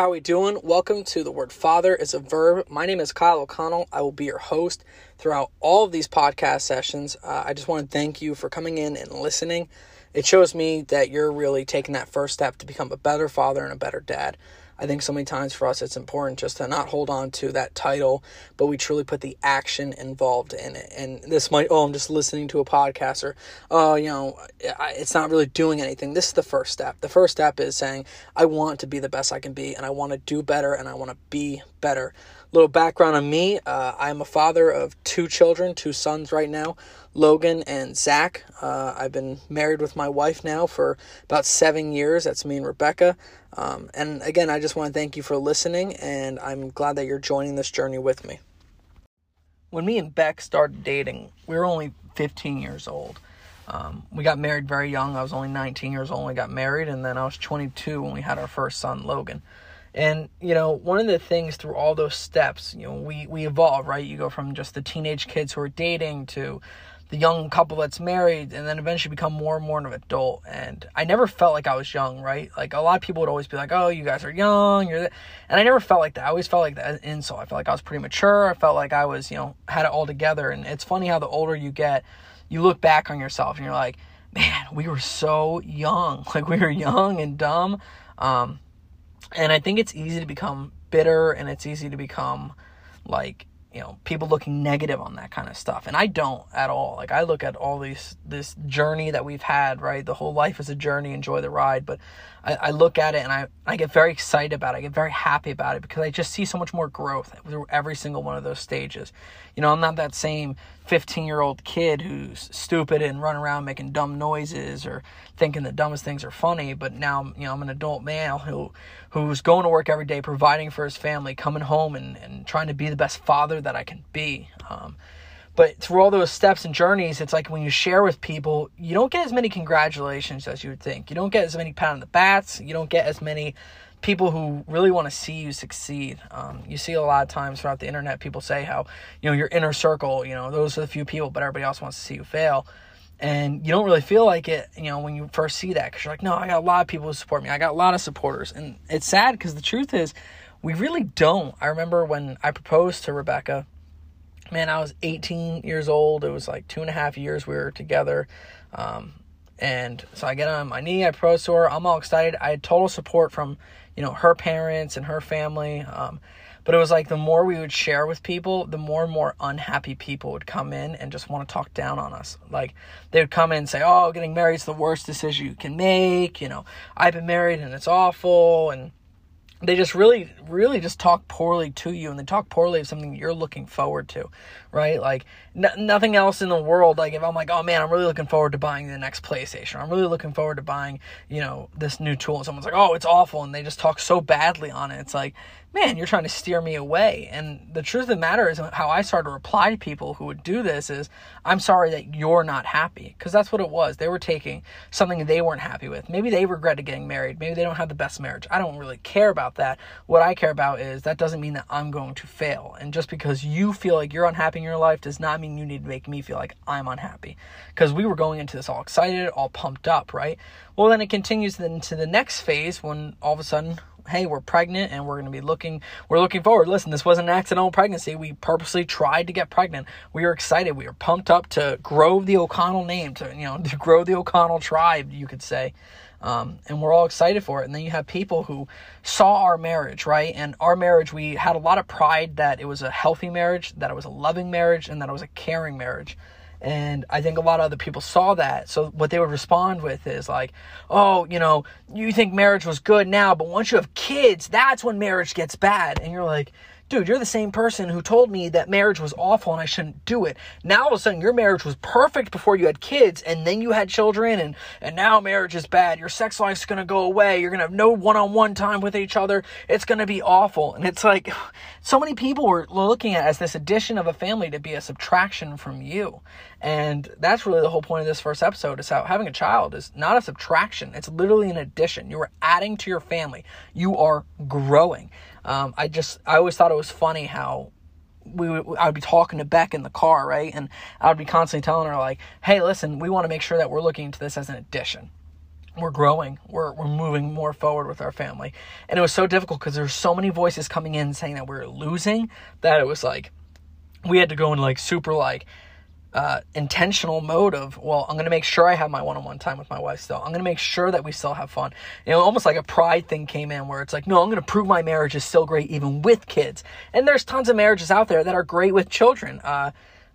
How are we doing? Welcome to the word father is a verb. My name is Kyle O'Connell. I will be your host throughout all of these podcast sessions. Uh, I just want to thank you for coming in and listening. It shows me that you're really taking that first step to become a better father and a better dad. I think so many times for us it's important just to not hold on to that title, but we truly put the action involved in it. And this might, oh, I'm just listening to a podcast or, oh, you know, it's not really doing anything. This is the first step. The first step is saying, I want to be the best I can be and I want to do better and I want to be better. Little background on me uh, I'm a father of two children, two sons right now, Logan and Zach. Uh, I've been married with my wife now for about seven years. That's me and Rebecca. Um, and again, I just want to thank you for listening, and I'm glad that you're joining this journey with me. When me and Beck started dating, we were only 15 years old. Um, we got married very young. I was only 19 years old when we got married, and then I was 22 when we had our first son, Logan. And you know, one of the things through all those steps, you know, we we evolve, right? You go from just the teenage kids who are dating to the young couple that's married and then eventually become more and more of an adult. And i never felt like i was young right? Like a lot of people would always be like oh you guys are young you're and i never felt like that. I always felt like that insult. I felt like i was pretty mature i felt like i was you know had it all together. And it's funny how the older you get you look back on yourself and you're like man we were so young. Like we were young and dumb. Um, and I think it's easy to become bitter and it's easy to become like you know people looking negative on that kind of stuff. And i don't at all. Like i look at all these this journey that we've had right? The whole life is a journey enjoy the ride. But i, I look at it and I, I get very excited about it. I get very happy about it because i just see so much more growth through every single one of those stages. You know i'm not that same 15 year old kid who's stupid and run around making dumb noises or thinking the dumbest things are funny. But now you know i'm an adult male who who's going to work every day providing for his family coming home and, and trying to be the best father that i can be um, but through all those steps and journeys it's like when you share with people you don't get as many congratulations as you would think you don't get as many pat on the bats you don't get as many people who really want to see you succeed. Um, you see a lot of times throughout the internet, people say how, you know, your inner circle, you know, those are the few people, but everybody else wants to see you fail. And you don't really feel like it, you know, when you first see that, because you're like, no, I got a lot of people who support me. I got a lot of supporters. And it's sad because the truth is, we really don't. I remember when I proposed to Rebecca, man, I was 18 years old. It was like two and a half years we were together. Um, and so I get on my knee, I propose to her. I'm all excited. I had total support from you know, her parents and her family. Um, but it was like the more we would share with people, the more and more unhappy people would come in and just want to talk down on us. Like they would come in and say, "Oh, getting married is the worst decision you can make." You know, I've been married and it's awful, and they just really really just talk poorly to you and they talk poorly of something you're looking forward to right like n- nothing else in the world like if i'm like oh man i'm really looking forward to buying the next playstation i'm really looking forward to buying you know this new tool and someone's like oh it's awful and they just talk so badly on it it's like man, you're trying to steer me away. And the truth of the matter is, how I started to reply to people who would do this is, I'm sorry that you're not happy. Because that's what it was. They were taking something they weren't happy with. Maybe they regretted getting married. Maybe they don't have the best marriage. I don't really care about that. What I care about is that doesn't mean that I'm going to fail. And just because you feel like you're unhappy in your life does not mean you need to make me feel like I'm unhappy. Because we were going into this all excited, all pumped up, right? Well, then it continues into the next phase when all of a sudden hey, we're pregnant and we're going to be looking, we're looking forward. Listen, this wasn't an accidental pregnancy. We purposely tried to get pregnant. We were excited. We were pumped up to grow the O'Connell name, to, you know, to grow the O'Connell tribe, you could say. Um, and we're all excited for it. And then you have people who saw our marriage, right? And our marriage, we had a lot of pride that it was a healthy marriage, that it was a loving marriage, and that it was a caring marriage. And I think a lot of other people saw that. So what they would respond with is like, oh, you know, you think marriage was good now, but once you have kids, that's when marriage gets bad. And you're like, dude, you're the same person who told me that marriage was awful and I shouldn't do it. Now all of a sudden your marriage was perfect before you had kids and then you had children and, and now marriage is bad. Your sex life's gonna go away. You're gonna have no one-on-one time with each other. It's gonna be awful. And it's like, so many people were looking at as this addition of a family to be a subtraction from you. And that's really the whole point of this first episode is how having a child is not a subtraction. It's literally an addition. You are adding to your family. You are growing. Um, I just I always thought it was funny how we would, I would be talking to Beck in the car, right? And I would be constantly telling her like, "Hey, listen, we want to make sure that we're looking into this as an addition." we're growing we're, we're moving more forward with our family and it was so difficult because there were so many voices coming in saying that we are losing that it was like we had to go in like super like uh, intentional mode of well i'm going to make sure i have my one-on-one time with my wife still i'm going to make sure that we still have fun you know almost like a pride thing came in where it's like no i'm going to prove my marriage is still great even with kids and there's tons of marriages out there that are great with children uh,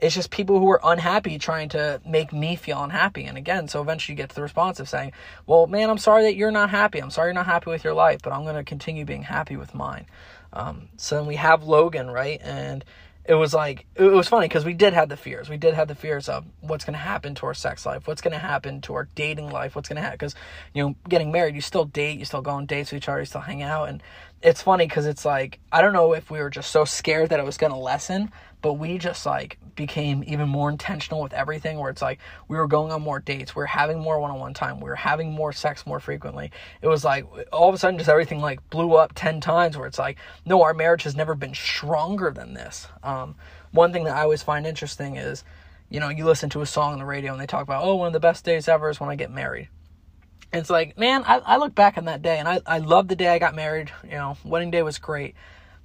it's just people who are unhappy trying to make me feel unhappy. And again, so eventually you get to the response of saying, Well, man, I'm sorry that you're not happy. I'm sorry you're not happy with your life, but I'm going to continue being happy with mine. Um, so then we have Logan, right? And it was like, it was funny because we did have the fears. We did have the fears of what's going to happen to our sex life, what's going to happen to our dating life, what's going to happen. Because, you know, getting married, you still date, you still go on dates with each other, you still hang out. And it's funny because it's like, I don't know if we were just so scared that it was going to lessen but we just like became even more intentional with everything where it's like we were going on more dates we were having more one-on-one time we were having more sex more frequently. It was like all of a sudden just everything like blew up 10 times where it's like no our marriage has never been stronger than this. Um, one thing that i always find interesting is you know you listen to a song on the radio and they talk about oh one of the best days ever is when i get married it's like man I, I look back on that day and I, I love the day i got married. You know wedding day was great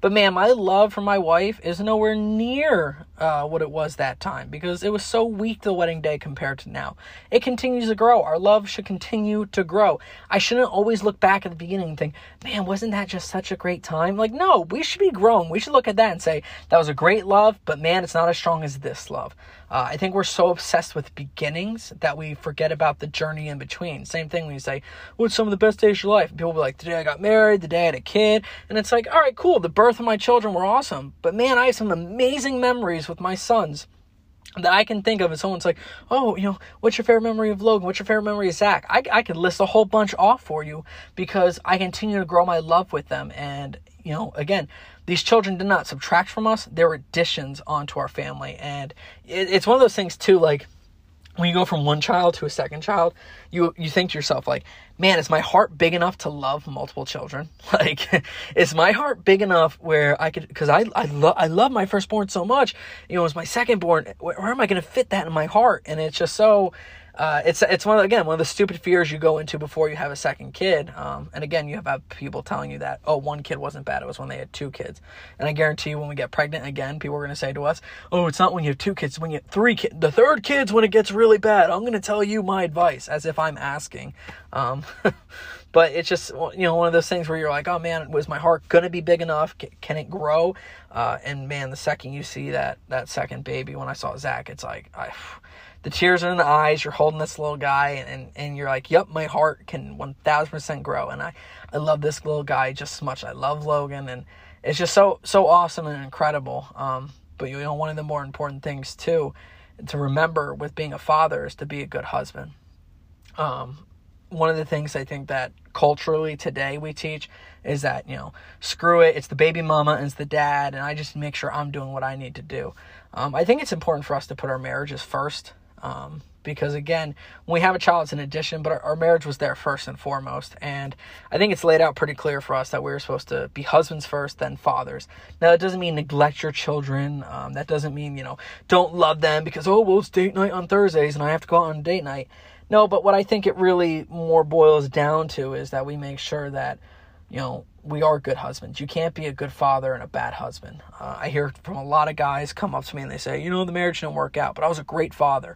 but man, my love for my wife is nowhere near uh, what it was that time because it was so weak the wedding day compared to now. It continues to grow. Our love should continue to grow. I shouldn't always look back at the beginning and think, man, wasn't that just such a great time? Like, no, we should be growing. We should look at that and say, that was a great love, but man, it's not as strong as this love. Uh, I think we're so obsessed with beginnings that we forget about the journey in between. Same thing when you say, What's some of the best days of your life? And people will be like, The day I got married, the day I had a kid. And it's like, All right, cool. The birth of my children were awesome. But man, I have some amazing memories with my sons that I can think of. And someone's like, Oh, you know, what's your favorite memory of Logan? What's your favorite memory of Zach? I, I could list a whole bunch off for you because I continue to grow my love with them. And, you know, again, these children did not subtract from us, they were additions onto our family. And it, it's one of those things, too, like when you go from one child to a second child, you you think to yourself like, man, is my heart big enough to love multiple children? Like, is my heart big enough where I could? Because I I love I love my firstborn so much. You know, as my second born, where, where am I going to fit that in my heart? And it's just so uh, it's it's one of, again one of the stupid fears you go into before you have a second kid. Um, and again, you have people telling you that oh one kid wasn't bad; it was when they had two kids. And I guarantee you, when we get pregnant again, people are going to say to us, "Oh, it's not when you have two kids; when you have three kids. The third kid's when it gets really bad." I'm going to tell you my advice, as if I'm asking. Um, but it's just you know one of those things where you're like, "Oh man, was my heart going to be big enough? Can it grow?" Uh, and man, the second you see that that second baby, when I saw Zach, it's like I the tears are in the eyes. You're holding this little guy, and, and, you're like, yep, my heart can 1000% grow. And I, I love this little guy just as much. I love Logan, and it's just so so awesome and incredible. Um, but you know, one of the more important things too to remember with being a father is to be a good husband. Um, one of the things I think that culturally today we teach is that you know screw it it's the baby mama and it's the dad and i just make sure i'm doing what i need to do um, i think it's important for us to put our marriages first um, because again, when we have a child, it's an addition, but our, our, marriage was there first and foremost. And I think it's laid out pretty clear for us that we are supposed to be husbands first, then fathers. Now, that doesn't mean neglect your children. Um, that doesn't mean, you know, don't love them because, oh, well, it's date night on Thursdays and I have to go out on date night. No, but what I think it really more boils down to is that we make sure that, you know, we are good husbands. You can't be a good father and a bad husband. Uh, I hear from a lot of guys come up to me and they say, you know, the marriage didn't work out, but I was a great father.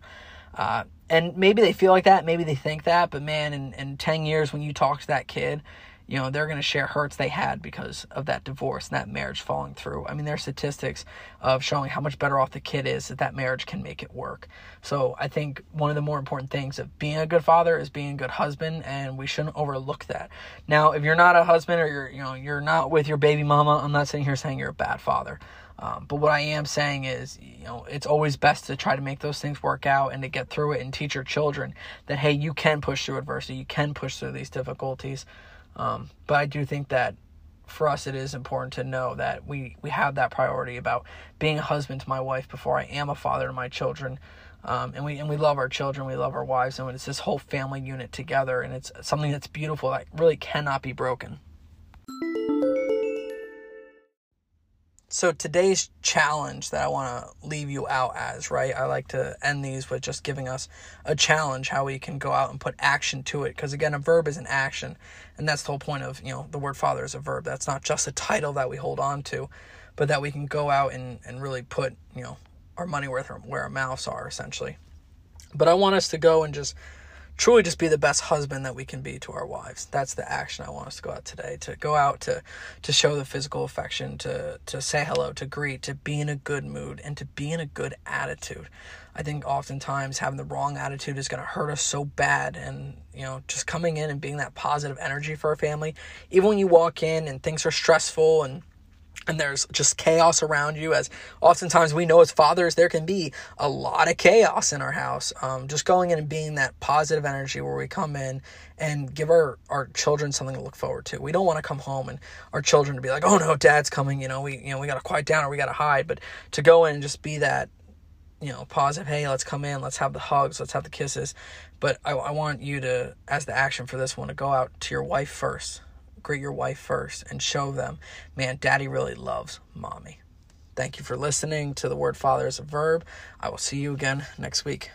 Uh, and maybe they feel like that, maybe they think that, but man, in, in 10 years when you talk to that kid, you know, they're going to share hurts they had because of that divorce and that marriage falling through. I mean, there are statistics of showing how much better off the kid is that that marriage can make it work. So I think one of the more important things of being a good father is being a good husband, and we shouldn't overlook that. Now, if you're not a husband or you're, you know, you're not with your baby mama, I'm not sitting here saying you're a bad father. Um, but what I am saying is, you know, it's always best to try to make those things work out and to get through it and teach your children that, hey, you can push through adversity, you can push through these difficulties. Um, but I do think that for us, it is important to know that we, we have that priority about being a husband to my wife before I am a father to my children. Um, and we and we love our children, we love our wives, and it's this whole family unit together, and it's something that's beautiful that really cannot be broken. So today's challenge that I want to leave you out as, right? I like to end these with just giving us a challenge how we can go out and put action to it because again, a verb is an action. And that's the whole point of, you know, the word father is a verb. That's not just a title that we hold on to, but that we can go out and and really put, you know, our money where where our mouths are essentially. But I want us to go and just truly just be the best husband that we can be to our wives. That's the action I want us to go out today. To go out to to show the physical affection, to to say hello, to greet, to be in a good mood, and to be in a good attitude. I think oftentimes having the wrong attitude is going to hurt us so bad. And, you know, just coming in and being that positive energy for our family, even when you walk in and things are stressful and and there's just chaos around you as oftentimes we know as fathers there can be a lot of chaos in our house um, just going in and being that positive energy where we come in and give our, our children something to look forward to. We don't want to come home and our children to be like oh no dad's coming you know we you know we got to quiet down or we got to hide. But to go in and just be that you know positive hey let's come in let's have the hugs let's have the kisses. But I, I want you to as the action for this one to go out to your wife first greet your wife first and show them, man, daddy really loves mommy. Thank you for listening to the word father as a verb. I will see you again next week.